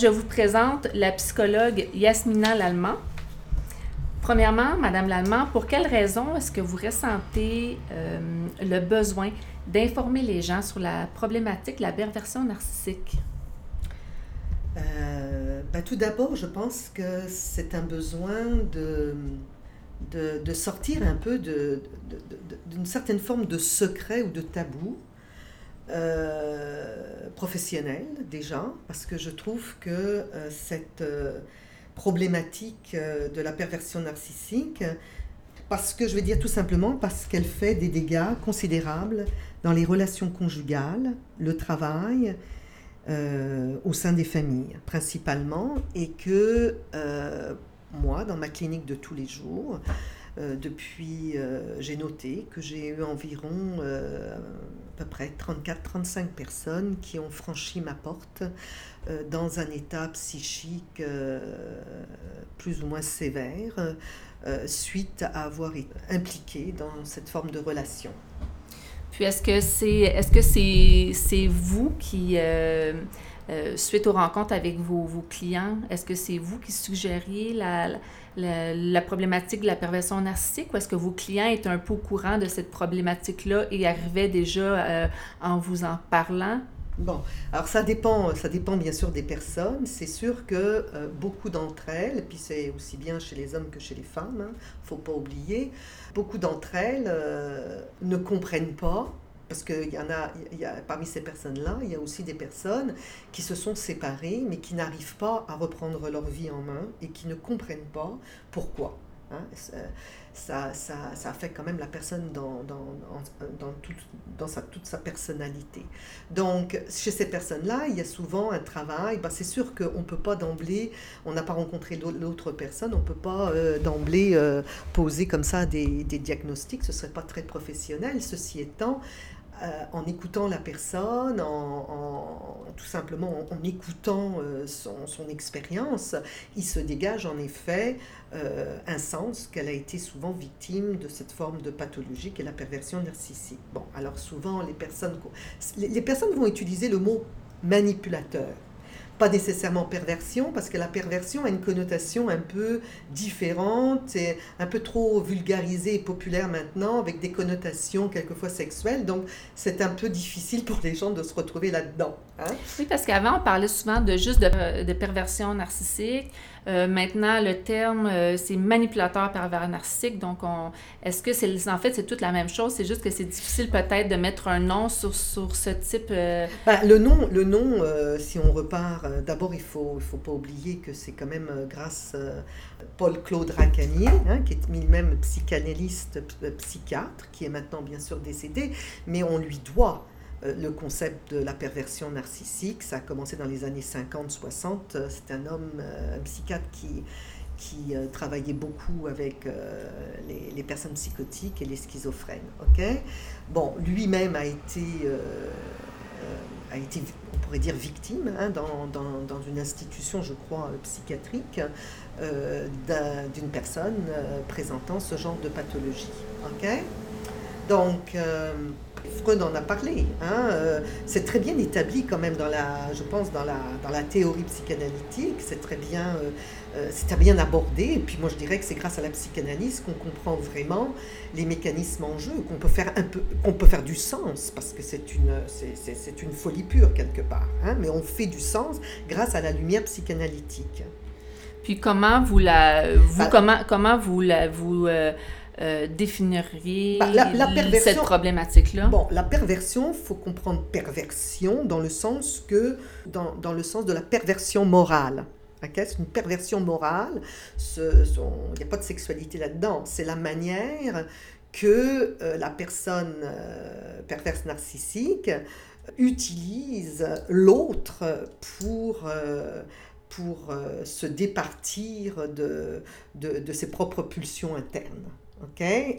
Je vous présente la psychologue Yasmina Lallemand. Premièrement, Madame Lallemand, pour quelles raisons est-ce que vous ressentez euh, le besoin d'informer les gens sur la problématique de la perversion narcissique? Euh, ben, tout d'abord, je pense que c'est un besoin de, de, sortir un peu d'une certaine forme de secret ou de tabou euh, professionnel déjà, parce que je trouve que euh, cette euh, problématique de la perversion narcissique, parce que je vais dire tout simplement parce qu'elle fait des dégâts considérables dans les relations conjugales, le travail, au sein des familles principalement, et que moi, dans ma clinique de tous les jours, depuis, euh, j'ai noté que j'ai eu environ euh, à peu près 34-35 personnes qui ont franchi ma porte dans un état psychique plus ou moins sévère suite à avoir été impliqué dans cette forme de relation. Puis est-ce que c'est est-ce que c'est c'est vous qui suite aux rencontres avec vos, vos clients, est-ce que c'est vous qui suggériez la, la, problématique de la perversion narcissique ou est-ce que vos clients étaient un peu au courant de cette problématique-là et arrivaient déjà euh, en vous en parlant? Bon, alors ça dépend, ça dépend bien sûr des personnes. C'est sûr que euh, beaucoup d'entre elles, et puis c'est aussi bien chez les hommes que chez les femmes, ne hein, faut pas oublier, beaucoup d'entre elles euh, ne comprennent pas parce qu'il y en a, y a, parmi ces personnes-là, il y a aussi des personnes qui se sont séparées, mais qui n'arrivent pas à reprendre leur vie en main et qui ne comprennent pas pourquoi. Hein. Ça, ça, ça, affecte quand même la personne dans, dans, dans, toute, dans sa, toute sa personnalité. Donc, chez ces personnes-là, il y a souvent un travail. Ben, c'est sûr qu'on ne peut pas d'emblée, on n'a pas rencontré l'autre personne, on ne peut pas euh, d'emblée euh, poser comme ça des, des diagnostics, ce ne serait pas très professionnel. Ceci étant, euh, en écoutant la personne, en, tout simplement en, écoutant euh, son, expérience, il se dégage en effet euh, un sens qu'elle a été souvent victime de cette forme de pathologie qu'est la perversion narcissique. Bon, alors souvent les personnes, les personnes vont utiliser le mot manipulateur pas nécessairement perversion, parce que la perversion a une connotation un peu différente et un peu trop vulgarisée et populaire maintenant, avec des connotations quelquefois sexuelles. Donc, c'est un peu difficile pour les gens de se retrouver là-dedans. Hein. Oui, parce qu'avant, on parlait souvent de juste de, de perversion narcissique. Euh, maintenant, le terme, euh, c'est manipulateur pervers narcissique. Donc, on, est-ce que c'est, en fait, c'est toute la même chose? C'est juste que c'est difficile peut-être de mettre un nom sur, sur ce type... Euh, ben, le nom, le nom si on repart, d'abord, il ne faut, il faut pas oublier que c'est quand même grâce à Paul-Claude Racanier, hein, qui est lui-même psychanalyste, psychiatre, qui est maintenant bien sûr décédé, mais on lui doit le concept de la perversion narcissique. Ça a commencé dans les années 50-60. Euh, c'est un homme, euh, un psychiatre qui, qui travaillait beaucoup avec les, personnes psychotiques et les schizophrènes. ok? Bon, lui-même a été, a été, on pourrait dire, victime hein, dans, dans, dans, une institution, je crois, psychiatrique, d'une personne présentant ce genre de pathologie. ok? Donc, Freud en a parlé. Hein, euh, c'est très bien établi quand même dans la, je pense, dans la, dans la théorie psychanalytique. C'est très bien, euh, euh, c'est bien abordé. Et puis moi, je dirais que c'est grâce à la psychanalyse qu'on comprend vraiment les mécanismes en jeu, qu'on peut faire un peu, qu'on peut faire du sens, parce que c'est une, c'est, une folie pure quelque part. Hein, mais on fait du sens grâce à la lumière psychanalytique. Puis comment vous la, vous bah comment comment vous la, vous euh, définiriez bah, cette problématique-là? Bon, la perversion, il faut comprendre perversion dans le sens que, dans, dans le sens de la perversion morale. C'est une perversion morale. Il n'y a pas de sexualité là-dedans. C'est la manière que euh, la personne euh, perverse narcissique utilise l'autre pour, pour se départir de, de, de, ses propres pulsions internes.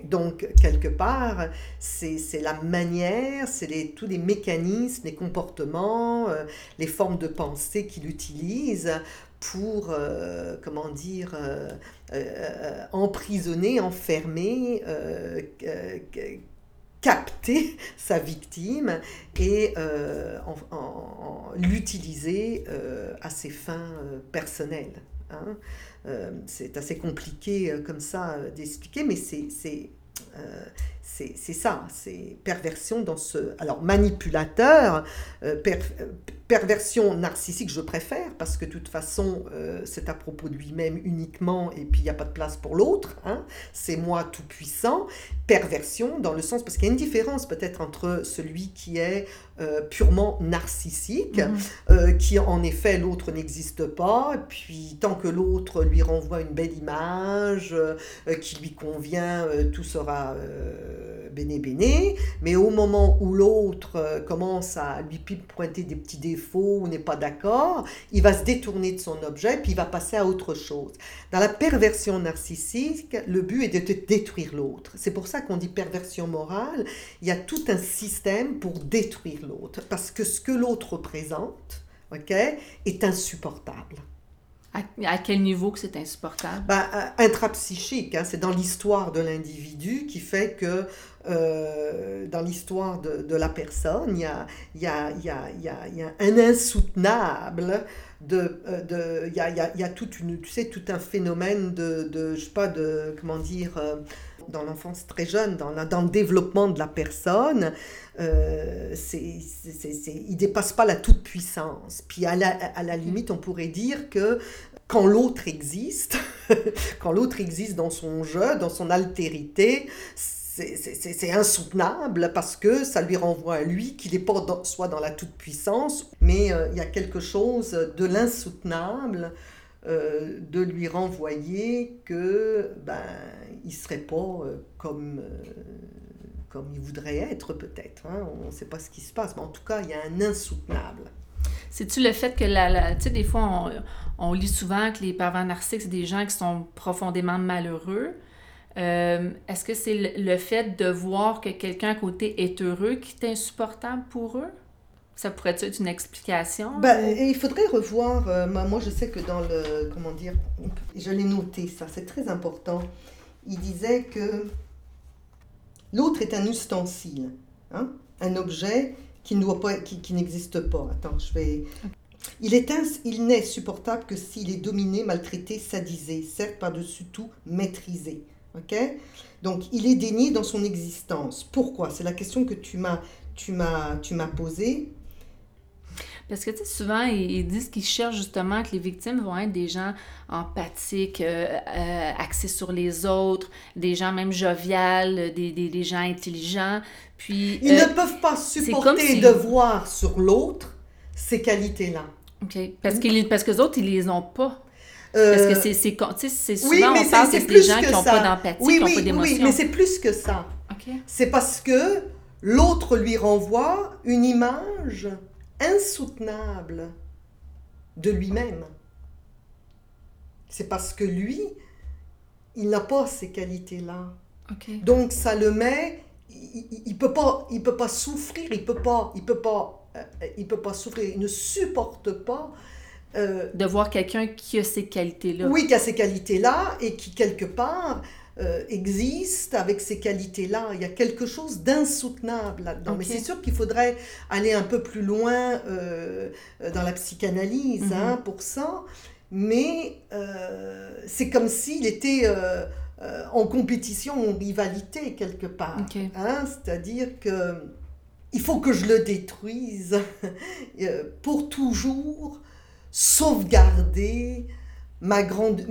Donc, quelque part, c'est la manière, c'est tous les mécanismes, les comportements, euh, les formes de pensée qu'il utilise pour, euh, comment dire, euh, emprisonner, enfermer capter sa victime et l'utiliser à ses fins personnelles. Hein. c'est assez compliqué comme ça d'expliquer, mais c'est c'est ça, c'est perversion dans ce... Alors manipulateur, euh, euh, perversion narcissique, je préfère, parce que de toute façon, euh, c'est à propos de lui-même uniquement, et puis il n'y a pas de place pour l'autre, hein, c'est moi tout puissant. Perversion dans le sens, parce qu'il y a une différence peut-être entre celui qui est purement narcissique, mhm. qui en effet l'autre n'existe pas, et puis tant que l'autre lui renvoie une belle image, qui lui convient, tout sera béné béné, mais au moment où l'autre euh, commence à lui pointer des petits défauts ou n'est pas d'accord, il va se détourner de son objet puis il va passer à autre chose. Dans la perversion narcissique, le but est de détruire l'autre. C'est pour ça qu'on dit perversion morale. Il y a tout un système pour détruire l'autre parce que ce que l'autre représente, ok, est insupportable. À, quel niveau que c'est insupportable? Ben, intrapsychique, hein, c'est dans l'histoire de l'individu qui fait que euh, dans l'histoire de, la personne, il y a, un insoutenable de, euh, de il y a, tout un phénomène de, de je sais pas, de, comment dire, euh, dans l'enfance très jeune, dans, le développement de la personne, euh, il dépasse pas la toute-puissance. Puis à la, à la limite, on pourrait dire que quand l'autre existe, quand l'autre existe dans son jeu, dans son altérité, c'est insoutenable parce que ça lui renvoie à lui qu'il n'est pas soit dans la toute-puissance, mais euh, il y a quelque chose de l'insoutenable euh, de lui renvoyer que ben il serait pas euh, comme comme il voudrait être peut-être. Hein. On ne sait pas ce qui se passe, mais en tout cas il y a un insoutenable. C'est-tu le fait que, la, tu sais, des fois, on, on, lit souvent que les pervers narcissiques, c'est des gens qui sont profondément malheureux. Euh, est-ce que c'est le, fait de voir que quelqu'un à côté est heureux qui est insupportable pour eux? Ça pourrait être une explication? Ben, il faudrait revoir. Euh, moi, je sais que dans le. Comment dire? Je l'ai noté, ça, c'est très important. Il disait que l'autre est un ustensile, hein? un objet qui n'existe pas. Attends, je vais. Il est il n'est supportable que s'il est dominé, maltraité, sadisé, certes par-dessus tout maîtrisé. Ok? Donc, il est dénié dans son existence. Pourquoi? C'est la question que tu m'as, tu m'as, tu m'as posée. Parce que, tu sais, souvent, ils, disent qu'ils cherchent justement que les victimes vont être des gens empathiques, euh, euh, axés sur les autres, des gens même joviales, des, des, des gens intelligents. Puis, ils ne euh, peuvent pas supporter de voir sur l'autre ces qualités-là. OK. Parce, qu'ils, parce que les autres, ils les ont pas. Parce que c'est, c'est, c'est souvent, oui, mais on parle de des gens qui n'ont pas d'empathie, qui n'ont pas d'émotion. Oui, mais c'est plus que ça. C'est parce que l'autre lui renvoie une image insoutenable de lui-même. C'est parce que lui, il n'a pas ces qualités-là. Donc ça le met, il, ne peut pas, il peut pas souffrir, il peut pas, il peut pas, euh, il peut pas souffrir, il ne supporte pas euh, de voir quelqu'un qui a ces qualités-là. Oui, qui a ces qualités-là et qui, quelque part, euh, existe avec ces qualités-là. Il y a quelque chose d'insoutenable là-dedans. Mais c'est sûr qu'il faudrait aller un peu plus loin euh, dans la psychanalyse mhm. hein, pour ça. Mais c'est comme s'il était en compétition, en rivalité quelque part. Hein. C'est-à-dire que il faut que je le détruise pour toujours sauvegarder ma grande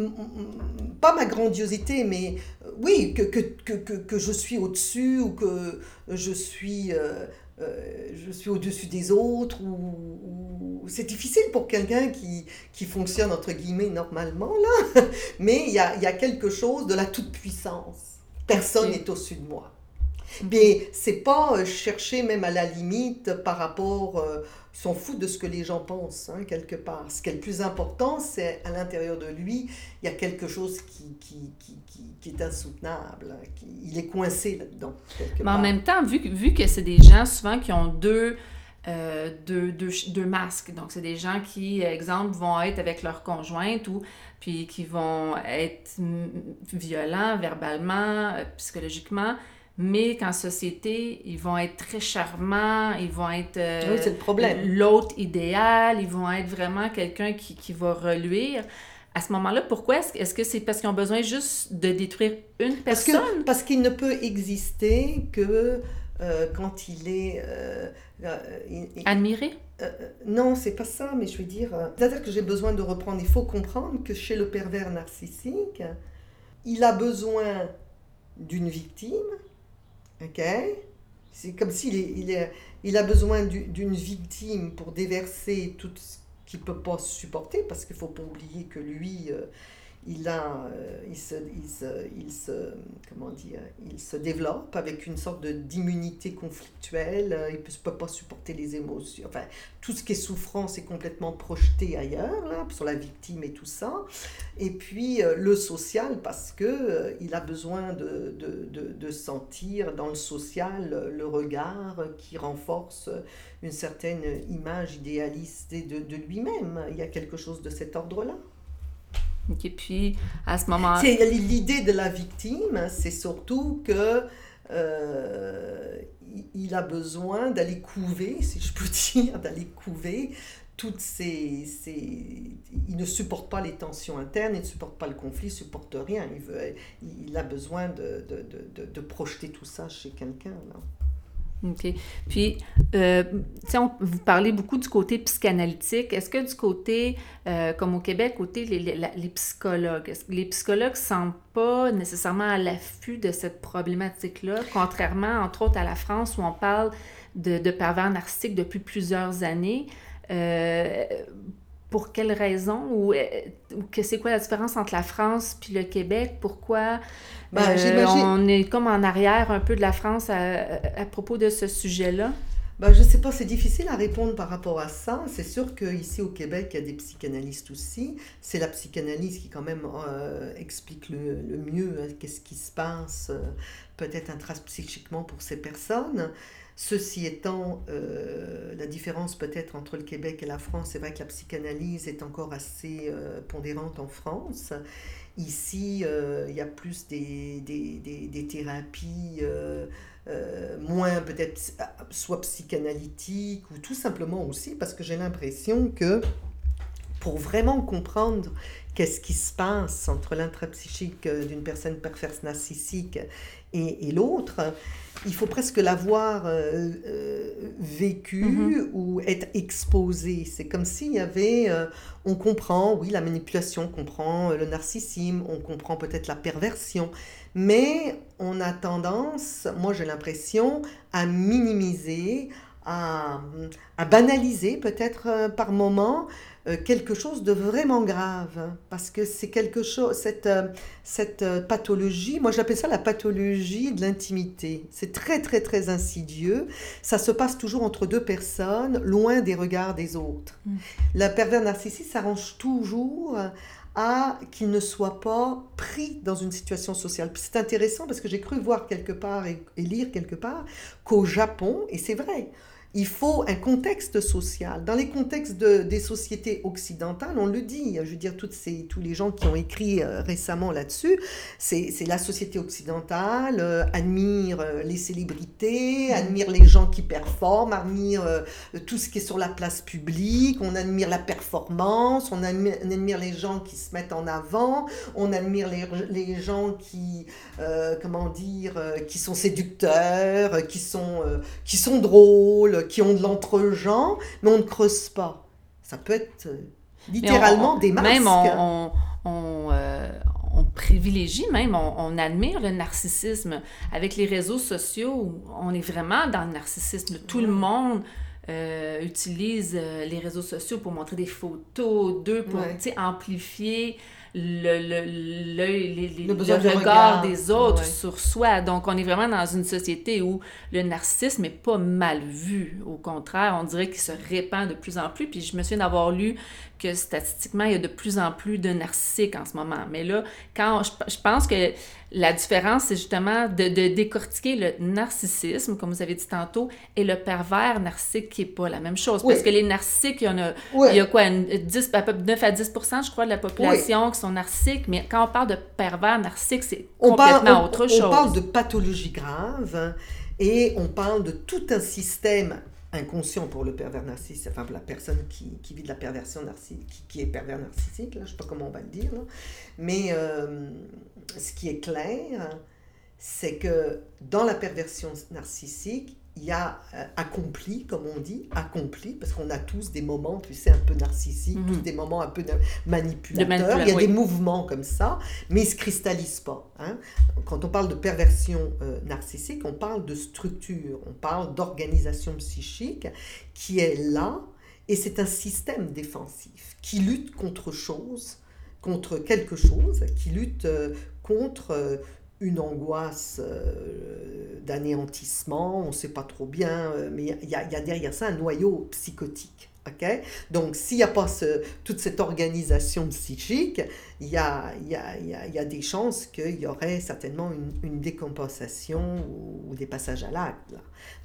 pas ma grandiosité mais euh, oui que, que, que, que je suis au-dessus ou que je suis euh, euh, je suis au-dessus des autres ou, c'est difficile pour quelqu'un qui, qui fonctionne entre guillemets normalement là. Mais il y a, y a quelque chose de la toute puissance personne n'est au-dessus de moi mais c'est pas chercher même à la limite par rapport s'en fout de ce que les gens pensent, hein, quelque part. Ce qui est le plus important, c'est à l'intérieur de lui, il y a quelque chose qui, qui, qui, qui est insoutenable. Qui, il est coincé là-dedans. Mais en même temps, vu, vu que c'est des gens souvent qui ont deux, euh, deux, deux, deux, masques, donc c'est des gens qui, exemple, vont être avec leur conjointe ou puis qui vont être violents verbalement, euh, psychologiquement, mais qu'en société, ils vont être très charmants, ils vont être oui, c'est le problème. l'autre idéal, ils vont être vraiment quelqu'un qui, qui va reluire à ce moment-là, pourquoi est-ce que c'est parce qu'ils ont besoin juste de détruire une personne? Parce qu'il ne peut exister que euh, quand il est... Euh, euh, Admiré? non, c'est pas ça, mais je veux dire... C'est-à-dire que j'ai besoin de reprendre. Il faut comprendre que chez le pervers narcissique, il a besoin d'une victime, ok? C'est comme s'il il, il a besoin d'une victime pour déverser tout ce qu'il ne peut pas supporter, parce qu'il ne faut pas oublier que lui, euh, il, a, euh, il, se, il, se, il, se, comment dire, il se développe avec une sorte d'immunité conflictuelle, euh, il ne peut pas supporter les émotions, enfin, tout ce qui est souffrance est complètement projeté ailleurs, là, sur la victime et tout ça, et puis le social, parce que il a besoin de, de, de, de, sentir dans le social le regard qui renforce une certaine image idéaliste de, de lui-même. Il y a quelque chose de cet ordre-là. Et puis, à ce moment... L'idée de la victime, c'est surtout que euh, il a besoin d'aller couver, si je peux dire, d'aller couver toutes ces, ces, Il ne supporte pas les tensions internes, il ne supporte pas le conflit, il ne supporte rien. Il, veut, il a besoin de, de, de, de projeter tout ça chez quelqu'un. OK. Puis, euh, on, vous parlez beaucoup du côté psychanalytique. Est-ce que du côté, euh, comme au Québec, côté les, les, les psychologues, les psychologues ne sont pas nécessairement à l'affût de cette problématique-là, contrairement, entre autres, à la France où on parle de, de pervers narcissiques depuis plusieurs années? Euh, pour quelles raisons ou, euh, ou que c'est quoi la différence entre la France puis le Québec? Pourquoi ben, euh, on est comme en arrière un peu de la France à, propos de ce sujet-là? Ben, je sais pas, c'est difficile à répondre par rapport à ça. C'est sûr qu'ici au Québec, il y a des psychanalystes aussi. C'est la psychanalyse qui quand même euh, explique le, le mieux hein, qu'est-ce qui se passe, peut-être intrapsychiquement pour ces personnes. Ceci étant, euh, la différence peut-être entre le Québec et la France, c'est vrai que la psychanalyse est encore assez euh, pondérante en France. Ici, euh, il y a plus des, des, des, thérapies moins peut-être soit psychanalytiques ou tout simplement aussi parce que j'ai l'impression que pour vraiment comprendre qu'est-ce qui se passe entre l'intrapsychique d'une personne perverse narcissique et, et l'autre, il faut presque l'avoir euh, euh, vécu mm-hmm. ou être exposé. C'est comme s'il y avait, euh, on comprend, oui, la manipulation, on comprend le narcissisme, on comprend peut-être la perversion, mais on a tendance, moi j'ai l'impression, à minimiser, à, à banaliser peut-être par moment quelque chose de vraiment grave, hein, parce que c'est quelque chose, cette, euh, cette euh, pathologie, moi j'appelle ça la pathologie de l'intimité. C'est très très très insidieux. Ça se passe toujours entre deux personnes, loin des regards des autres. Mm. La pervers narcissique s'arrange toujours à qu'il ne soit pas pris dans une situation sociale. C'est intéressant parce que j'ai cru voir quelque part et lire quelque part qu'au Japon, et c'est vrai, il faut un contexte social. Dans les contextes de, des sociétés occidentales, on le dit, je veux dire, toutes ces, tous les gens qui ont écrit euh, récemment là-dessus, c'est la société occidentale, euh, admire euh, les célébrités, admire les gens qui performent, admire tout ce qui est sur la place publique, on admire la performance, on admire, les gens qui se mettent en avant, on admire les, les gens qui, comment dire, qui sont séducteurs, qui sont, qui sont drôles, qui ont de l'entre-gens, mais on ne creuse pas. Ça peut être euh, littéralement des masques. Même on, on, euh, on, privilégie, même on, admire le narcissisme. Avec les réseaux sociaux, on est vraiment dans le narcissisme. Tout le monde euh, utilise les réseaux sociaux pour montrer des photos d'eux, pour amplifier le, le, le, regard, des autres sur soi. Donc, on est vraiment dans une société où le narcissisme n'est pas mal vu. Au contraire, on dirait qu'il se répand de plus en plus. Puis je me souviens d'avoir lu que statistiquement, il y a de plus en plus de narcissiques en ce moment. Mais là, quand je, pense que la différence, c'est justement de, de, décortiquer le narcissisme, comme vous avez dit tantôt, et le pervers narcissique qui n'est pas la même chose. Parce que les narcissiques, il y en a, il y a quoi, 10, à peu 9 à 10 je crois, de la population qui sont narcissiques, mais quand on parle de pervers narcissique, c'est complètement autre chose. On parle de pathologie grave et on parle de tout un système inconscient pour le pervers narcissique, enfin pour la personne qui, qui vit de la perversion narcissique, qui, est pervers narcissique, là, je ne sais pas comment on va le dire, mais euh, ce qui est clair, c'est que dans la perversion narcissique, y a euh, accompli, comme on dit, accompli, parce qu'on a tous des moments, tu sais, un peu narcissiques, mhm. des moments un peu manipulateurs. il y a des mouvements comme ça, mais ils ne se cristallisent pas. Hein. Quand on parle de perversion euh, narcissique, on parle de structure, on parle d'organisation psychique qui est là, et c'est un système défensif qui lutte contre chose, contre quelque chose, qui lutte euh, contre une angoisse euh, d'anéantissement, on ne sait pas trop bien, euh, mais il y, a, derrière ça un noyau psychotique. ok? Donc s'il n'y a pas toute cette organisation psychique, il y a, y, a, y a, des chances qu'il y aurait certainement une, décompensation ou, des passages à l'acte.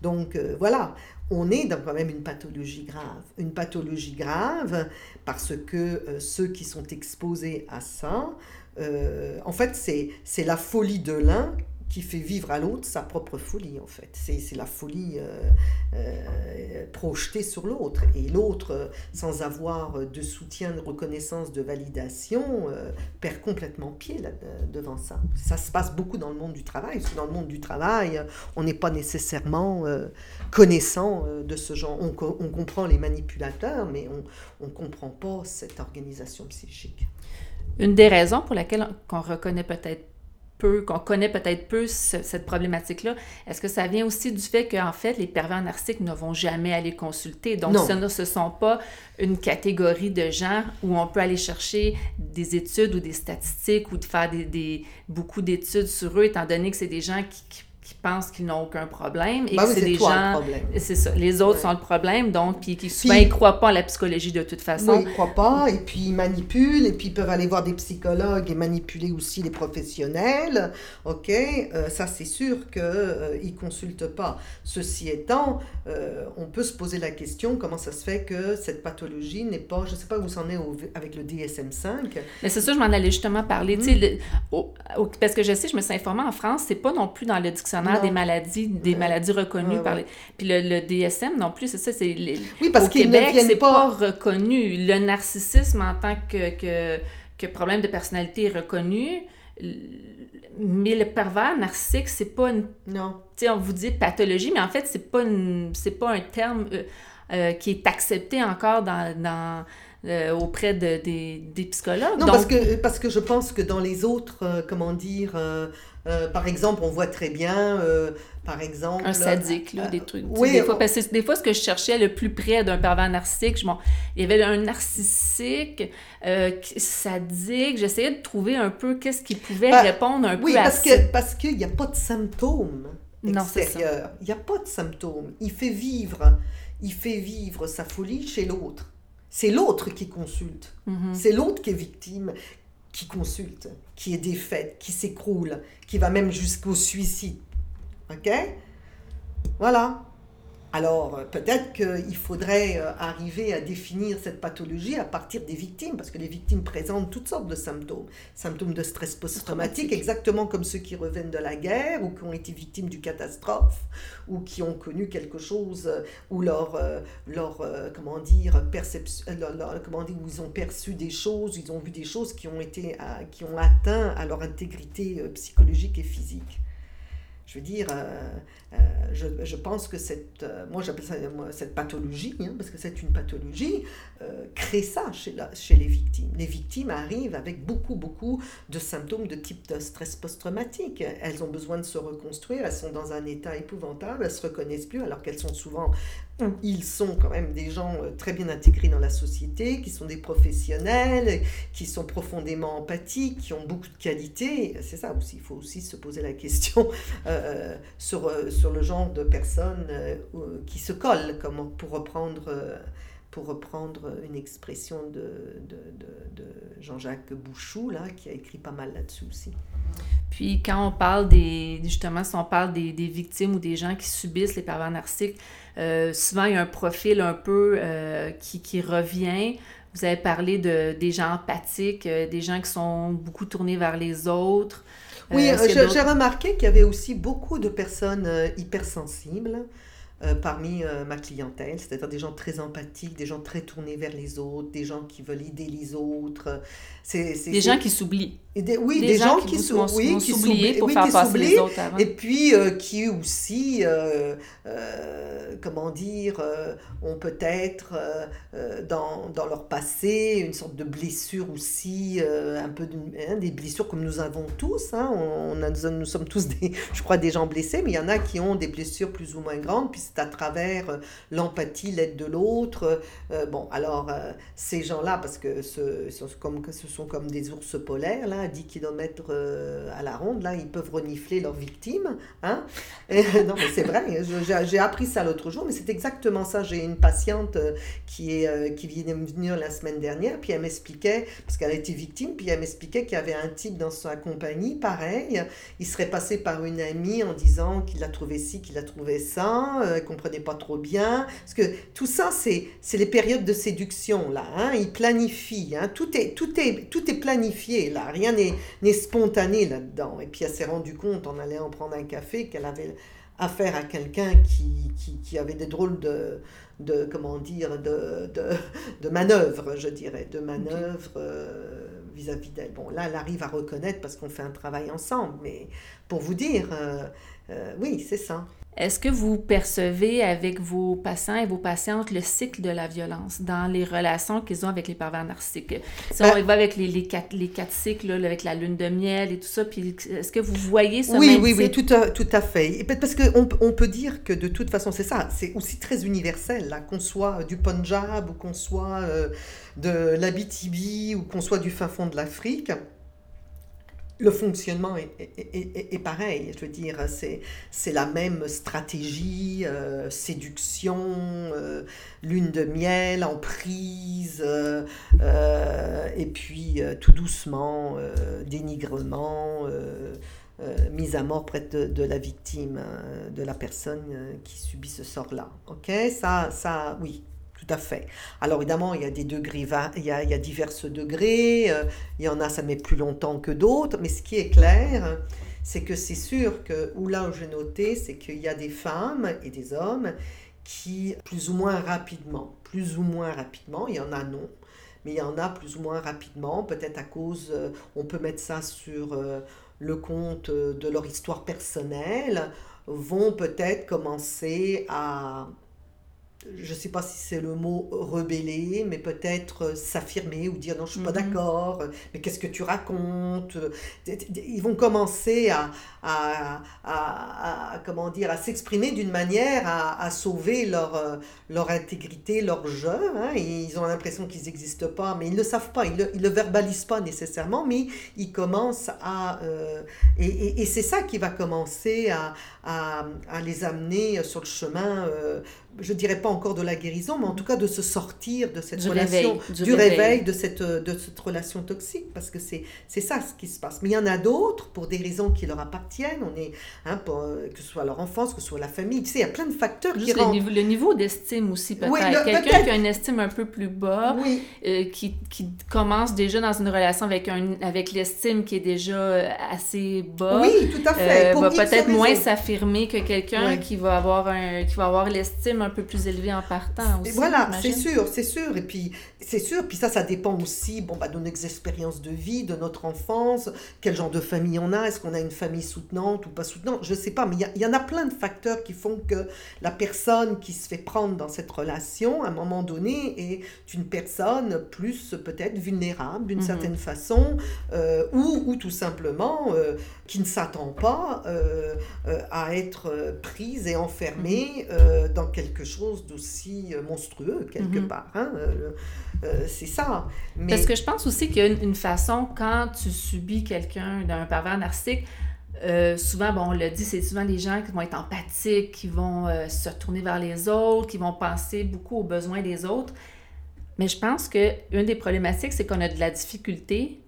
Donc euh, voilà, on est dans quand même une pathologie grave. Une pathologie grave parce que ceux qui sont exposés à ça, euh, en fait, c'est la folie de l'un qui fait vivre à l'autre sa propre folie, en fait. C'est la folie euh, euh, projetée sur l'autre. Et l'autre, sans avoir de soutien, de reconnaissance, de validation, perd complètement pied devant ça. Ça se passe beaucoup dans le monde du travail. Dans le monde du travail, on n'est pas nécessairement connaissant de ce genre. On, on, comprend les manipulateurs, mais on ne comprend pas cette organisation psychique. Une des raisons pour laquelle qu'on reconnaît peut-être peu, qu'on connaît peut-être peu cette problématique-là, est-ce que ça vient aussi du fait qu'en fait, les pervers narcissiques ne vont jamais aller consulter? Donc, ce ne ce sont pas une catégorie de gens où on peut aller chercher des études ou des statistiques ou de faire des, beaucoup d'études sur eux, étant donné que c'est des gens qui qui pensent qu'ils n'ont aucun problème et ben que c'est des gens c'est ça les autres sont le problème donc puis qui souvent ils croient pas à la psychologie de toute façon. Ils croient pas et puis ils manipulent et puis ils peuvent aller voir des psychologues et manipuler aussi les professionnels ok? Euh, ça c'est sûr que euh, ils consultent pas. Ceci étant euh, on peut se poser la question comment ça se fait que cette pathologie n'est pas je sais pas où ça en est avec le DSM-5 mais c'est ça je m'en allais justement parler mm. parce que je sais je me suis informée en France c'est pas non plus dans le dictionnaire des maladies, des maladies reconnues par les... Puis le, DSM non plus, c'est ça, c'est... Oui, parce au Québec, c'est pas... reconnu. Le narcissisme en tant que, que, que problème de personnalité est reconnu, mais le pervers narcissique, c'est pas une... Non. Tu sais, on vous dit pathologie, mais en fait, c'est pas, c'est pas un terme euh, euh, qui est accepté encore dans... dans euh, auprès de, des, des, psychologues. Non, parce, que, parce que je pense que dans les autres, comment dire, euh, par exemple, on voit très bien, euh, par exemple... Un sadique, là, des trucs. Oui, des, fois, parce que des fois, ce que je cherchais le plus près d'un pervers narcissique, je, il y avait un narcissique euh, sadique. J'essayais de trouver un peu qu'est-ce qui pouvait bah, répondre un peu à parce que, parce qu'il n'y a pas de symptômes extérieurs. Il n'y a pas de symptômes. Il fait vivre, il fait vivre sa folie chez l'autre. C'est l'autre qui consulte. Mm-hmm. C'est l'autre qui est victime, qui consulte, qui est défaite, qui s'écroule, qui va même jusqu'au suicide. OK? Voilà. Alors euh, peut-être qu'il faudrait euh, arriver à définir cette pathologie à partir des victimes, parce que les victimes présentent toutes sortes de symptômes. Symptômes de stress post-traumatique, exactement comme ceux qui reviennent de la guerre ou qui ont été victimes du catastrophe ou qui ont connu quelque chose euh, où leur, leur comment dire, perception, comment dire, où ils ont perçu des choses, ils ont vu des choses qui ont, été qui ont atteint à leur intégrité psychologique et physique. Je veux dire, euh, je, je, pense que cette, euh, moi j'appelle ça cette pathologie, hein, parce que c'est une pathologie, euh, crée ça chez, les victimes. Les victimes arrivent avec beaucoup, beaucoup de symptômes de type de stress post-traumatique. Elles ont besoin de se reconstruire, elles sont dans un état épouvantable, elles se reconnaissent plus, alors qu'elles sont souvent, ils sont quand même des gens très bien intégrés dans la société, qui sont des professionnels, qui sont profondément empathiques, qui ont beaucoup de qualités. C'est ça aussi, il faut aussi se poser la question sur sur le genre de personnes euh, qui se collent, comme pour reprendre, euh, pour reprendre une expression de, Jean-Jacques Bouchou, là, qui a écrit pas mal là-dessus aussi. Puis quand on parle des, justement, si on parle des, victimes ou des gens qui subissent les pervers narcissiques, euh, souvent il y a un profil un peu euh, qui, revient. Vous avez parlé de, des gens empathiques, euh, des gens qui sont beaucoup tournés vers les autres. Oui, j'ai remarqué qu'il y avait aussi beaucoup de personnes hypersensibles. Euh, parmi euh, ma clientèle, c'est-à-dire des gens très empathiques, des gens très tournés vers les autres, des gens qui veulent aider les autres. C'est, des gens qui s'oublient. Oui, des, gens, qui, s'oublient oui, pour faire passer les autres avant. Et puis euh, qui aussi, comment dire, ont peut-être dans, dans, leur passé une sorte de blessure aussi, un peu hein, des blessures comme nous avons tous. Hein, on, a, nous sommes tous, des, je crois, des gens blessés, mais il y en a qui ont des blessures plus ou moins grandes. Puis à travers euh, l'empathie, l'aide de l'autre. Euh, bon, alors, euh, ces gens-là, parce que ce, sont comme, ce sont comme des ours polaires, là, à 10 km à la ronde, là, ils peuvent renifler leurs victimes. Hein? non, mais c'est vrai, j'ai appris ça l'autre jour, mais c'est exactement ça. J'ai une patiente qui, est, qui vient de venir la semaine dernière, puis elle m'expliquait, parce qu'elle a été victime, puis elle m'expliquait qu'il y avait un type dans sa compagnie, pareil, il serait passé par une amie en disant qu'il l'a trouvé ci, qu'il a trouvé ça, ne comprenait pas trop bien. Parce que tout ça, c'est, les périodes de séduction, là. Hein? Il planifie. Hein? Tout, est, tout, est, tout est planifié, là. Rien n'est, spontané là-dedans. Et puis elle s'est rendue compte, en allant prendre un café, qu'elle avait affaire à quelqu'un qui, qui, avait des drôles de, de comment dire, de, de, je dirais, de manœuvres euh, vis-à-vis d'elle. Bon, là, elle arrive à reconnaître parce qu'on fait un travail ensemble, mais pour vous dire, euh, euh, oui, c'est ça. Est-ce que vous percevez avec vos patients et vos patientes le cycle de la violence dans les relations qu'ils ont avec les pervers narcissiques? Si on ben va avec les, les, quatre, les quatre cycles, avec la lune de miel et tout ça, puis est-ce que vous voyez ce Oui, oui, oui, tout à, tout à fait. Parce qu'on on peut dire que de toute façon, c'est ça, c'est aussi très universel, là, qu'on soit du Punjab ou qu'on soit euh, de l'Abitibi ou qu'on soit du fin fond de l'Afrique le fonctionnement est, pareil. Je veux dire, c'est la même stratégie, euh, séduction, euh, lune de miel, emprise, euh, et puis tout doucement, dénigrement, mise à mort près de, la victime, de la personne qui subit ce sort-là. Ok, ça, ça, oui, tout à fait. Alors évidemment, il y a des degrés, il il divers degrés, euh, il y en a, ça met plus longtemps que d'autres, mais ce qui est clair, c'est que c'est sûr que, ou là où j'ai noté, c'est qu'il y a des femmes et des hommes qui, plus ou moins rapidement, plus ou moins rapidement, il y en a non, mais il y en a plus ou moins rapidement, peut-être à cause, euh, on peut mettre ça sur euh, le compte de leur histoire personnelle, vont peut-être commencer à je ne sais pas si c'est le mot rebeller, mais peut-être euh, s'affirmer ou dire non, je ne suis pas mhm. d'accord, euh, mais qu'est-ce que tu racontes Ils vont commencer à, à, comment dire, à s'exprimer d'une manière à, sauver leur, euh, leur intégrité, leur jeu. Hein. Ils ont l'impression qu'ils n'existent pas, mais ils ne le savent pas, ils ne le, verbalisent pas nécessairement, mais ils commencent à... et, et, c'est ça qui va commencer à, à, les amener sur le chemin je dirais pas encore de la guérison, mais en tout cas de se sortir de cette relation, du, réveil. de, cette, de cette relation toxique, parce que c'est, ça ce qui se passe. Mais il y en a d'autres, pour des raisons qui leur appartiennent, on est, hein, euh, que ce soit leur enfance, que ce soit la famille, tu sais, il y a plein de facteurs qui le, niveau, le niveau d'estime aussi, peut-être. Quelqu'un qui a une estime un peu plus bas, euh, qui, qui, commence déjà dans une relation avec, un, avec l'estime qui est déjà assez bas, oui, tout à fait. Euh, va peut-être moins s'affirmer que quelqu'un qui va avoir un, qui va avoir l'estime un peu plus élevé en partant aussi. Voilà, c'est sûr, c'est sûr. Et puis, c'est sûr, puis ça, ça dépend aussi bon, bah, de nos expériences de vie, de notre enfance, quel genre de famille on a, est-ce qu'on a une famille soutenante ou pas soutenante, je ne sais pas, mais il y, y, en a plein de facteurs qui font que la personne qui se fait prendre dans cette relation, à un moment donné, est une personne plus peut-être vulnérable d'une mhm. certaine façon, euh, ou, ou, tout simplement euh, qui ne s'attend pas euh, à être prise et enfermée mhm. dans quelque quelque chose d'aussi euh, monstrueux, quelque mhm. part. Hein? Euh, euh, c'est ça. Mais... Parce que je pense aussi qu'il y a une, façon, quand tu subis quelqu'un d'un pervers narcissique, souvent, bon, on l'a dit, c'est souvent les gens qui vont être empathiques, qui vont se tourner vers les autres, qui vont penser beaucoup aux besoins des autres. Mais je pense qu'une des problématiques, c'est qu'on a de la difficulté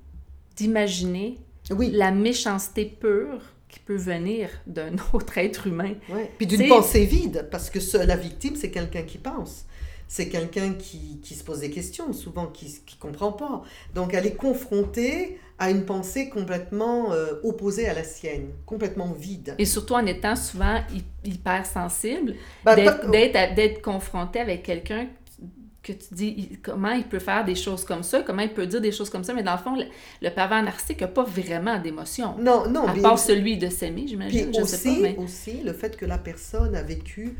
d'imaginer Oui. la méchanceté pure qui peut venir d'un autre être humain. Ouais. Puis d'une pensée vide, parce que ce- la victime, c'est quelqu'un qui pense. C'est quelqu'un qui, qui se pose des questions, souvent qui ne comprend pas. Donc elle est confrontée à une pensée complètement euh, opposée à la sienne, complètement vide. Et surtout en étant souvent hy- hypersensible, Bah, d'être pas- d'être à- d'être confronté avec quelqu'un que tu dis comment il peut faire des choses comme ça, comment il peut dire des choses comme ça, mais dans le fond, le, le narcissique n'a pas vraiment d'émotion. non, non, À mais part celui de s'aimer, j'imagine, Puis je sais aussi, pas, mais... aussi, le fait que la personne a vécu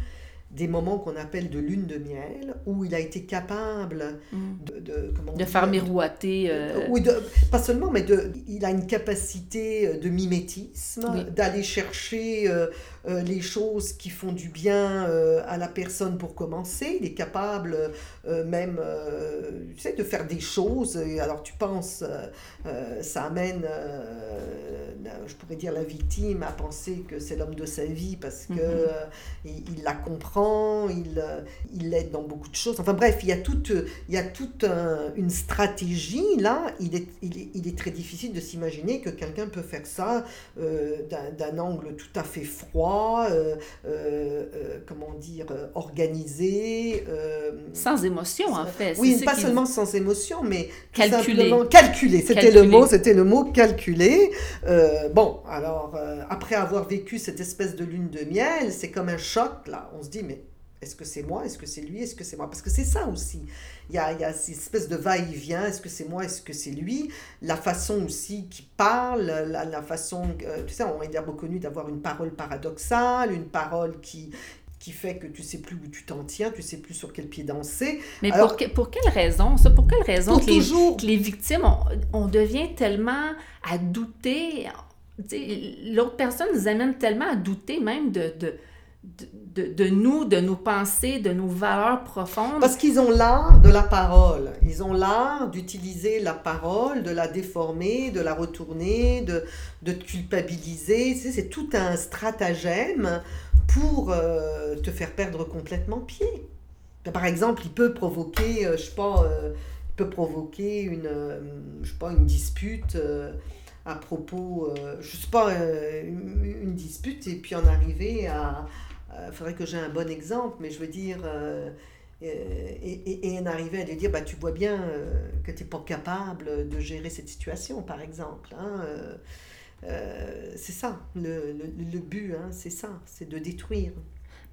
des moments qu'on appelle de lune de miel, où il a été capable Mm. de, de, comment De faire miroiter... euh, Oui, de- pas seulement, mais de, il a une capacité euh, de mimétisme, Oui. d'aller chercher euh, euh, les choses qui font du bien euh, à la personne pour commencer. Il est capable euh, même, tu sais, de faire des choses. Alors tu penses, ça amène, je pourrais dire, la victime à penser que c'est l'homme de sa vie parce que Mhm. euh, il, il la comprend, il il l'aide dans beaucoup de choses. Enfin bref, il y a toute, il y a toute un- une stratégie là. Il est, il est, il est très difficile de s'imaginer que quelqu'un peut faire ça d'un- d'un angle tout à fait froid, euh, euh, euh, comment dire, organisé. Sans émotion, en fait. oui, pas seulement sans émotion, mais Calculé. calculé. C'était le mot, c'était le mot calculé. Bon, alors après avoir vécu cette espèce de lune de miel, c'est comme un choc là. On se dit mais est-ce que c'est moi, est-ce que c'est lui, est-ce que c'est moi? Parce que c'est ça aussi. Il y a, il y a cette espèce de va-et-vient. Est-ce que c'est moi, est-ce que c'est lui? La façon aussi qu'il parle, la, la façon, euh, tu sais, on est reconnu d'avoir une parole paradoxale, une parole qui qui fait que tu sais plus où tu t'en tiens, tu sais plus sur quel pied danser. Mais Alors- pour, que- pour quelle raison, ça? Pour quelle raison Pour que les, toujours que les victimes, on, on devient tellement à douter, l'autre personne nous amène tellement à douter même de, de, de, nous, de nos pensées, de nos valeurs profondes. Parce qu'ils ont l'art de la parole. Ils ont l'art d'utiliser la parole, de la déformer, de la retourner, de, de te culpabiliser. C'est tout un stratagème pour euh, te faire perdre complètement pied. Par exemple, il peut provoquer, euh, sais pas, euh, il peut provoquer une, je sais pas, une dispute à propos, je sais pas, une dispute et puis en arriver à, il faudrait que j'ai un bon exemple, mais je veux dire, euh, euh, et, et, et en arriver à lui dire, bah, tu vois bien euh, que tu n'es pas capable de gérer cette situation, par exemple. hein, euh, euh, c'est ça, le, le, le but, hein, c'est ça, c'est de détruire.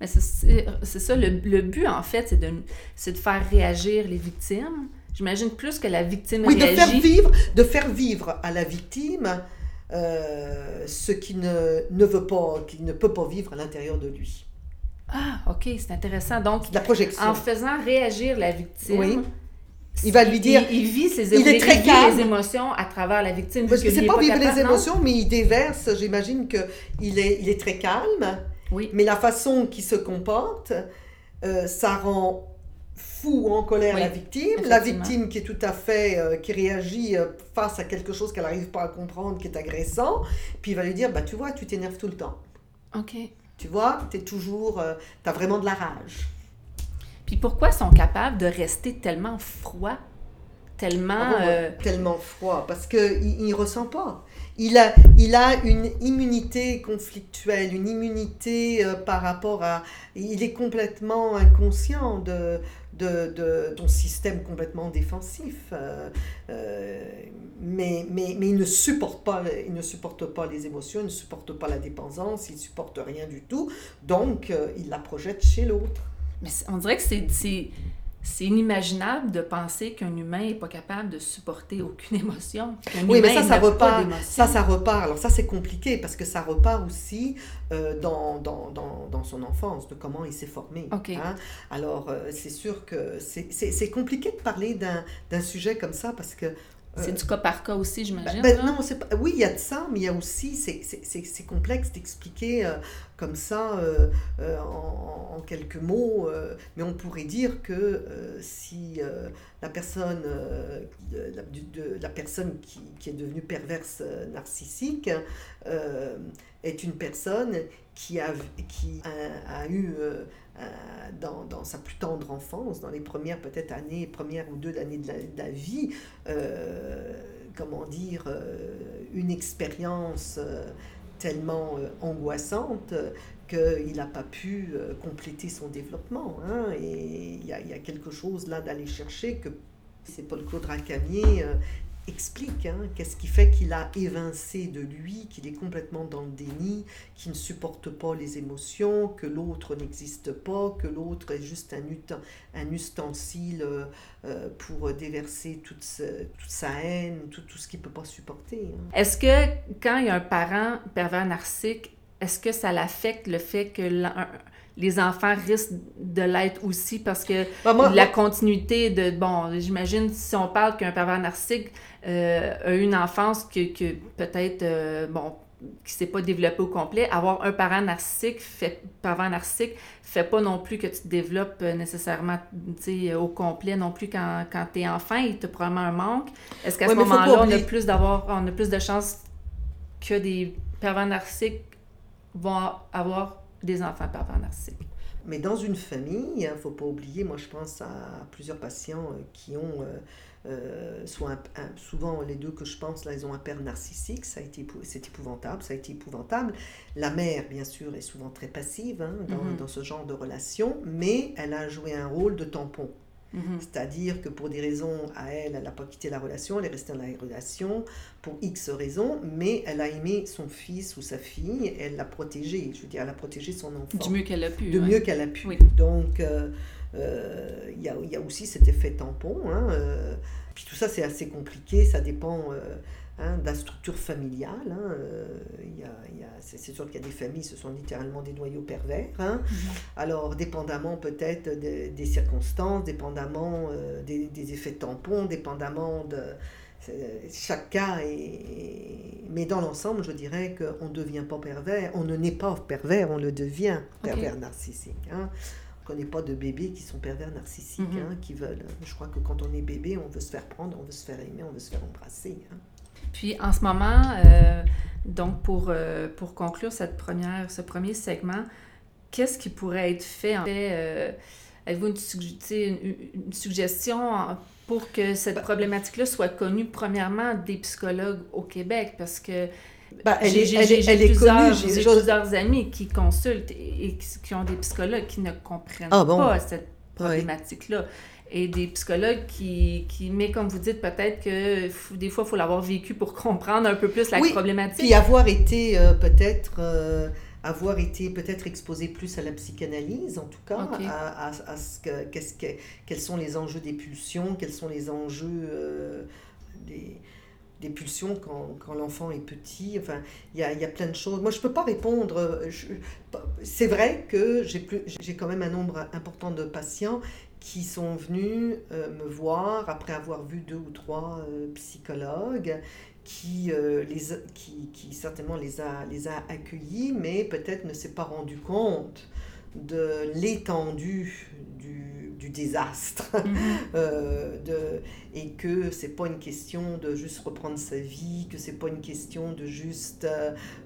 Mais c'est- ça, le, le but, en fait, c'est de, de faire réagir les victimes. J'imagine plus que la victime Oui, de faire vivre, de faire vivre à la victime euh, ce qui ne, ne veut pas, qui ne peut pas vivre à l'intérieur de lui. Ah, OK, c'est intéressant. Donc, De la projection. en faisant réagir la victime, Oui. Il va lui dire- Il, il vit ses Il est très calme. les émotions à travers la victime. Parce que c'est est pas vivre capable, les non? émotions, mais il déverse. J'imagine que il est, il est très calme, Oui. mais la façon qu'il se comporte, euh, ça rend fou ou en colère Oui, la victime. La victime qui est tout à fait, euh, qui réagit euh, face à quelque chose qu'elle n'arrive pas à comprendre, qui est agressant. Puis il va lui dire, bah tu vois, tu t'énerves tout le temps. OK. Tu vois, tu es toujours, euh, tu as vraiment de la rage. Puis pourquoi sont capables de rester tellement froids, tellement... Ah bon, euh, tellement froid parce que il, il ressent pas. Il a, il a une immunité conflictuelle, une immunité euh, par rapport à. Il est complètement inconscient de, de, ton système complètement défensif. euh, euh, mais, mais, mais il ne supporte pas, il ne supporte pas les émotions, il ne supporte pas la dépendance, il ne supporte rien du tout. Donc, euh, il la projette chez l'autre. Mais on dirait que c'est, c'est, c'est inimaginable de penser qu'un humain n'est pas capable de supporter aucune émotion. Oui, mais ça, ça repart. Ça, ça repart. Alors ça, c'est compliqué parce que ça repart aussi euh, dans, dans, dans, dans son enfance, de comment il s'est formé. Ok. hein. Alors, euh, c'est sûr que c'est- c'est c'est compliqué de parler d'un sujet comme ça parce que... C'est euh, du cas par cas aussi, j'imagine. ben, là. non, c'est pas, oui, il y a de ça, mais il y a aussi, c'est- c'est c'est- c'est complexe d'expliquer euh, comme ça euh, euh, en, quelques mots, euh, mais on pourrait dire que si la personne, la, personne qui, est devenue perverse narcissique est une personne qui a, qui a, eu dans, sa plus tendre enfance, dans les premières peut-être années, premières ou deux années de la, vie, comment dire, une expérience tellement angoissante qu'il n'a pas pu compléter son développement. Hein, et il y, a quelque chose là d'aller chercher que c'est Paul-Claude Racamier explique hein, qu'est-ce qui fait qu'il a évincé de lui, qu'il est complètement dans le déni, qu'il ne supporte pas les émotions, que l'autre n'existe pas, que l'autre est juste un, un ustensile euh, euh, pour déverser toute, sa haine, tout, tout ce qu'il ne peut pas supporter. Hein. Est-ce que quand il y a un parent pervers narcissique, est-ce que ça l'affecte le fait que les enfants risquent de l'être aussi parce que bah, la continuité de bon j'imagine si on parle qu'un pervers narcissique a eu une enfance que, que peut-être euh, bon qui s'est pas développée au complet. Avoir un parent narcissique fait pervers narcissique fait pas non plus que tu te développes euh, nécessairement au complet non plus quand, quand tu es enfant. Il te probablement un manque. Est-ce qu'à ce moment-là on a plus d'avoir on a plus de chances que des pervers narcissiques vont avoir des enfants pervers narcissiques? Mais dans une famille, il ne faut pas oublier, moi je pense à plusieurs patients euh, qui ont, euh, euh, souvent les deux que je pense, là ils ont un père narcissique, ça a été, c'est épouvantable, ça a été épouvantable. La mère, bien sûr, est souvent très passive hein, dans, mm-hmm. dans, ce genre de relation, mais elle a joué un rôle de tampon. Mhm. C'est-à-dire que pour des raisons à elle, elle n'a pas quitté la relation, elle est restée dans la relation pour X raisons, mais elle a aimé son fils ou sa fille, elle l'a protégé, je veux dire, elle a protégé son enfant. Du mieux qu'elle a pu. Du mieux qu'elle a pu. Donc, euh, euh, il y, a, y, a, aussi cet effet tampon. Hein, euh, puis tout ça, c'est assez compliqué, ça dépend Hein, de la structure familiale. Hein, euh, y a, c'est, sûr qu'il y a des familles, ce sont littéralement des noyaux pervers. Hein. Mhm. Alors, dépendamment peut-être des circonstances, dépendamment euh, des, des, effets tampons, dépendamment de... Chaque cas est... Mais dans l'ensemble, je dirais qu'on ne devient pas pervers. On ne naît pas pervers, on le devient pervers narcissique. Hein. On ne connaît pas de bébés qui sont pervers narcissiques, mhm. qui veulent... Je crois que quand on est bébé, on veut se faire prendre, on veut se faire aimer, on veut se faire embrasser. Puis en ce moment, euh, donc pour, euh, pour conclure cette première, ce premier segment, qu'est-ce qui pourrait être fait en fait? Euh, avez-vous une, une, suggestion pour que cette bah problématique-là soit connue premièrement des psychologues au Québec? Parce que bah, j'ai plusieurs, plusieurs amis qui consultent et, qui, ont des psychologues qui ne comprennent ah, pas cette problématique-là et des psychologues qui, qui mais comme vous dites, peut-être que des fois, il faut l'avoir vécu pour comprendre un peu plus la oui, problématique. Puis avoir été euh, peut-être... Euh, avoir été peut-être exposé plus à la psychanalyse, en tout cas, à, à, ce que, qu'est-ce que, quels sont les enjeux des pulsions, quels sont les enjeux euh, des, des, pulsions quand, quand l'enfant est petit. Enfin, il y a, y a, plein de choses. Moi, je ne peux pas répondre. c'est vrai que j'ai, plus, j'ai quand même un nombre important de patients qui sont venus euh, me voir après avoir vu deux ou trois euh, psychologues qui, euh, les, qui, qui, certainement les a, les a accueillis, mais peut-être ne s'est pas rendu compte de l'étendue du, du, désastre mhm. euh, de, et que c'est pas une question de juste reprendre sa vie, que c'est pas une question de juste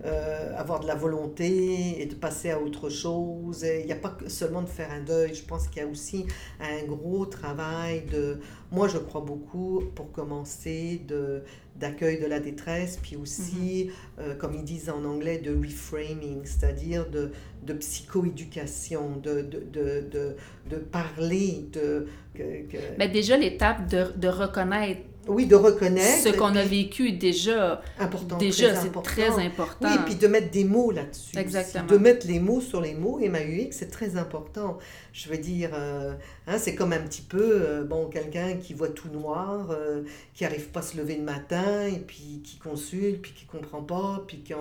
euh, avoir de la volonté et de passer à autre chose. Il n'y a pas seulement de faire un deuil, je pense qu'il y a aussi un gros travail de, moi je crois beaucoup pour commencer, de d'accueil de la détresse, puis aussi, mhm. euh, comme ils disent en anglais, de reframing, c'est-à-dire de, de psychoéducation, de, de, de, de, parler, de... Mais déjà, l'étape de, de reconnaître oui, de reconnaître. Ce qu'on a vécu déjà. Important. Déjà, c'est très important. Oui, puis de mettre des mots là-dessus. Exactement. De mettre les mots sur les mots, et MAUX, c'est très important. Je veux dire, euh, hein, c'est comme un petit peu, euh, bon, quelqu'un qui voit tout noir, euh, qui n'arrive pas à se lever le matin, et puis qui consulte, puis qui comprend pas, puis qui,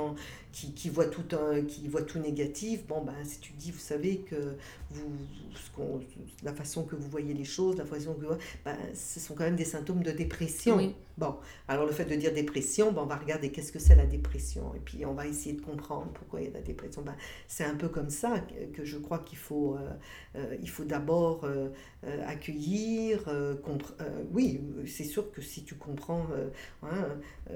qui, qui, voit tout un, qui voit tout négatif. Bon, ben, si tu dis, vous savez que vous, ce la façon que vous voyez les choses, la façon que ben, ce sont quand même des symptômes de dépression. Bon, alors le fait de dire dépression, ben, on va regarder qu'est-ce que c'est la dépression, et puis on va essayer de comprendre pourquoi il y a la dépression. Ben, c'est un peu comme ça que, je crois qu'il faut, euh, euh, il faut d'abord euh, accueillir, oui, c'est sûr que si tu comprends, hein,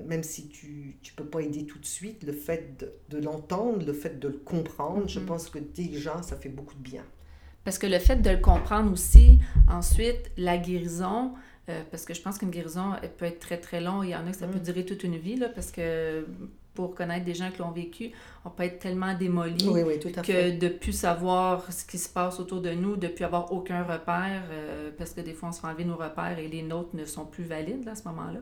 même si tu ne peux pas aider tout de suite, le fait de, l'entendre, le fait de le comprendre, je mm-hmm. pense que déjà, ça fait beaucoup de bien. Parce que le fait de le comprendre aussi, ensuite, la guérison, Euh, parce que je pense qu'une guérison, elle peut être très, très longue. Il y en a que ça peut mm. durer toute une vie, là, parce que pour connaître des gens qui l'ont vécu, on peut être tellement démoli que de plus savoir ce qui se passe autour de nous, de plus avoir aucun repère, euh, parce que des fois, on se fait enlever nos repères et les nôtres ne sont plus valides à ce moment-là.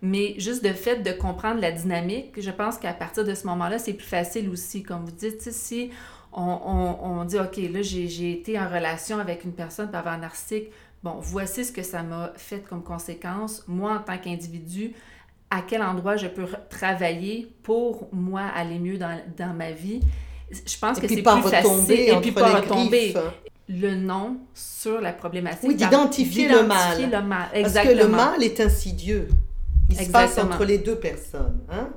Mais juste de fait de comprendre la dynamique, je pense qu'à partir de ce moment-là, c'est plus facile aussi. Comme vous dites, si on, on, dit, OK, là, j'ai été en relation avec une personne par avoir narcissique, bon, voici ce que ça m'a fait comme conséquence. Moi, en tant qu'individu, à quel endroit je peux travailler pour moi aller mieux dans, dans ma vie? Je pense que c'est plus facile. Et puis pas retomber. Le nom sur la problématique. Oui, d'identifier le mal. le mal. Parce que le mal est insidieux. Il se passe entre les deux personnes. Hein?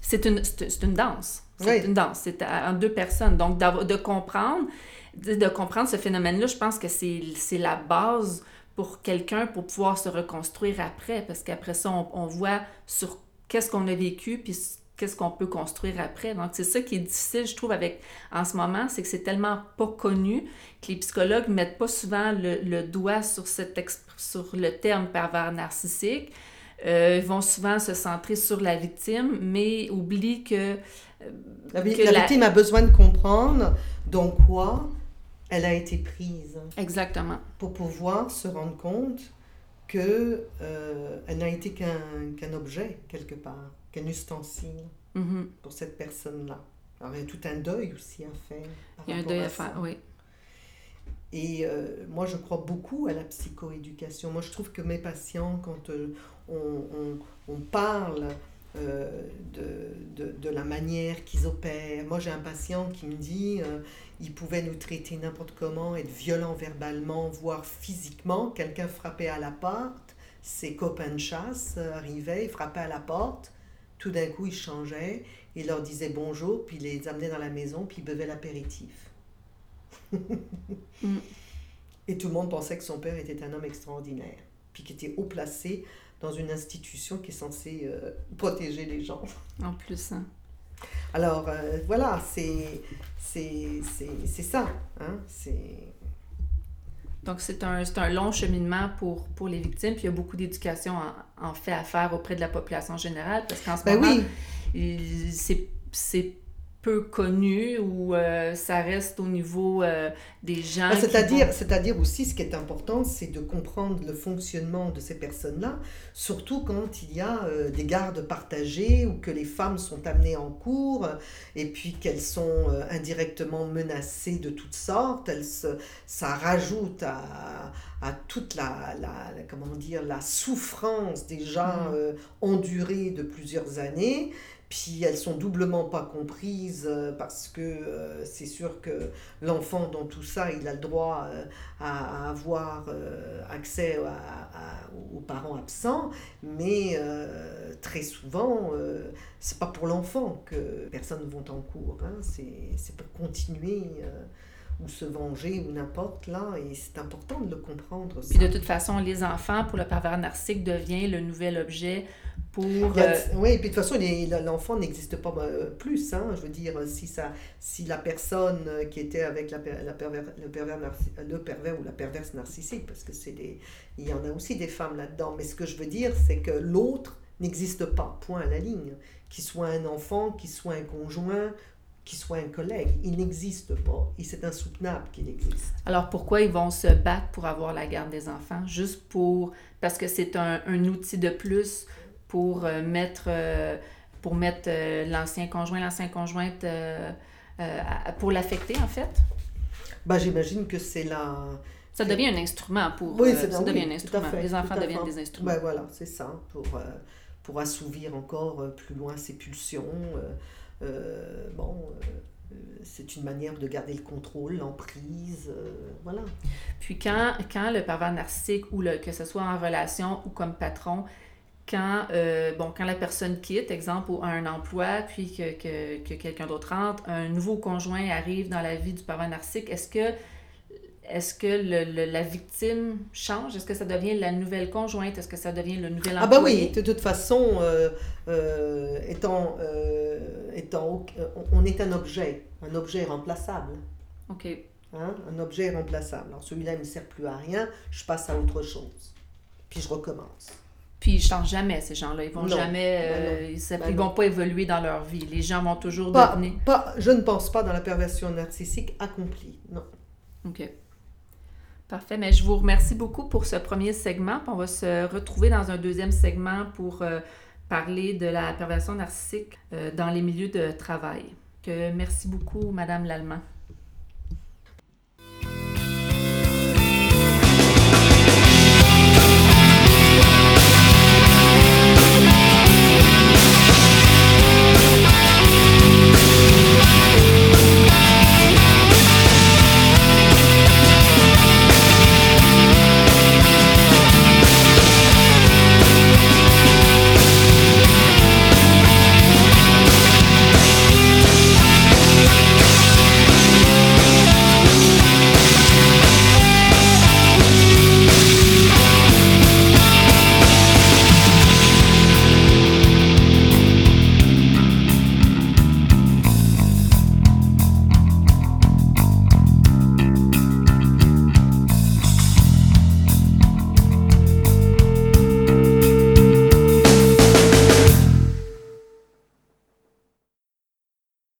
C'est une, une danse. C'est une danse. C'est en deux personnes. Donc, de comprendre, de comprendre ce phénomène-là, je pense que c'est la base pour quelqu'un pour pouvoir se reconstruire après, parce qu'après ça, on, voit sur qu'est-ce qu'on a vécu, puis qu'est-ce qu'on peut construire après. Donc, c'est ça qui est difficile, je trouve, avec en ce moment, c'est que c'est tellement pas connu que les psychologues mettent pas souvent le, doigt sur, cette sur le terme pervers narcissique. Euh, ils vont souvent se centrer sur la victime, mais oublient que... Euh, la, la victime a besoin de comprendre donc quoi elle a été prise. Exactement. Pour pouvoir se rendre compte que euh, n'a été qu'un objet quelque part, qu'un ustensile mm-hmm. pour cette personne-là. Alors il y a tout un deuil aussi à faire. Il y a un deuil à, faire, oui. Et euh, moi, je crois beaucoup à la psychoéducation. Moi, je trouve que mes patients, quand euh, on, parle euh, de, la manière qu'ils opèrent. Moi, j'ai un patient qui me dit il pouvait nous traiter n'importe comment, être violent verbalement, voire physiquement. Quelqu'un frappait à la porte, ses copains de chasse arrivaient, ils frappaient à la porte. Tout d'un coup, il changeait, il leur disait bonjour, puis il les amenait dans la maison, puis il buvait l'apéritif. Mm. Et tout le monde pensait que son père était un homme extraordinaire, puis qu'il était haut placé dans une institution qui est censée euh, protéger les gens. En plus. Hein. Alors, euh, voilà, c'est ça. Hein? Donc, c'est un, un, long cheminement pour, pour les victimes, puis il y a beaucoup d'éducation en, en, fait à faire auprès de la population générale, parce qu'en ce ben moment, oui. c'est peu connu ou euh, ça reste au niveau euh, des gens. Ah, c'est-à-dire, c'est-à-dire aussi, ce qui est important, c'est de comprendre le fonctionnement de ces personnes-là, surtout quand il y a euh, des gardes partagés ou que les femmes sont amenées en cours et puis qu'elles sont indirectement menacées de toutes sortes. Elles se, ça rajoute à, à toute la, la, comment dire, la souffrance déjà mmh. endurée de plusieurs années puis elles sont doublement pas comprises euh, parce que euh, c'est sûr que l'enfant dans tout ça, il a le droit euh, à, avoir accès aux parents absents, mais très souvent, c'est pas pour l'enfant que personne ne vont en cours, hein. c'est pour continuer ou se venger ou n'importe là et c'est important de le comprendre. Puis de toute façon, les enfants pour le pervers narcissique devient le nouvel objet pour... Euh, oui, et puis de toute façon, l'enfant n'existe pas euh, plus. Hein, je veux dire, si, ça, si la personne qui était avec la, la pervers, le, pervers le pervers ou la perverse narcissique, parce que c'est des, il y en a aussi des femmes là-dedans, mais ce que je veux dire, c'est que l'autre n'existe pas, point à la ligne. Qu'il soit un enfant, qu'il soit un conjoint, qu'il soit un collègue. Il n'existe pas et c'est insoutenable qu'il existe. Alors pourquoi ils vont se battre pour avoir la garde des enfants? Juste pour... parce que c'est un, un outil de plus pour euh, mettre, euh, pour mettre euh, l'ancien conjoint, l'ancien conjointe pour l'affecter, en fait? Ben, J'imagine que c'est la... Ça devient un instrument pour... Oui, ça devient un instrument. Les enfants deviennent des instruments. Ben, voilà, c'est ça, pour, pour assouvir encore plus loin ses pulsions. bon c'est une manière de garder le contrôle, l'emprise, voilà. Puis quand, quand le pervers narcissique, ou le, que ce soit en relation ou comme patron, quand, euh, bon, quand la personne quitte, exemple, un emploi, puis que, que, que quelqu'un d'autre entre, un nouveau conjoint arrive dans la vie du parent narcissique, est-ce que, est-ce que le, la victime change? Est-ce que ça devient la nouvelle conjointe? Est-ce que ça devient le nouvel employé? Ah ben oui, de toute façon, euh, euh, étant, étant, on est un objet, un objet remplaçable. OK. Hein? Un objet remplaçable. Alors celui-là ne sert plus à rien, je passe à autre chose. puis je recommence. Puis ils changent jamais, ces gens-là. Ils vont Non. jamais... Ben euh, ils Ben ils vont pas évoluer dans leur vie. Les gens vont toujours Pas, devenir... pas, je ne pense pas dans la perversion narcissique accomplie, non. OK. Parfait. Mais je vous remercie beaucoup pour ce premier segment. Puis on va se retrouver dans un deuxième segment pour euh, parler de la perversion narcissique euh, dans les milieux de travail. Que merci beaucoup, Madame Lallemand.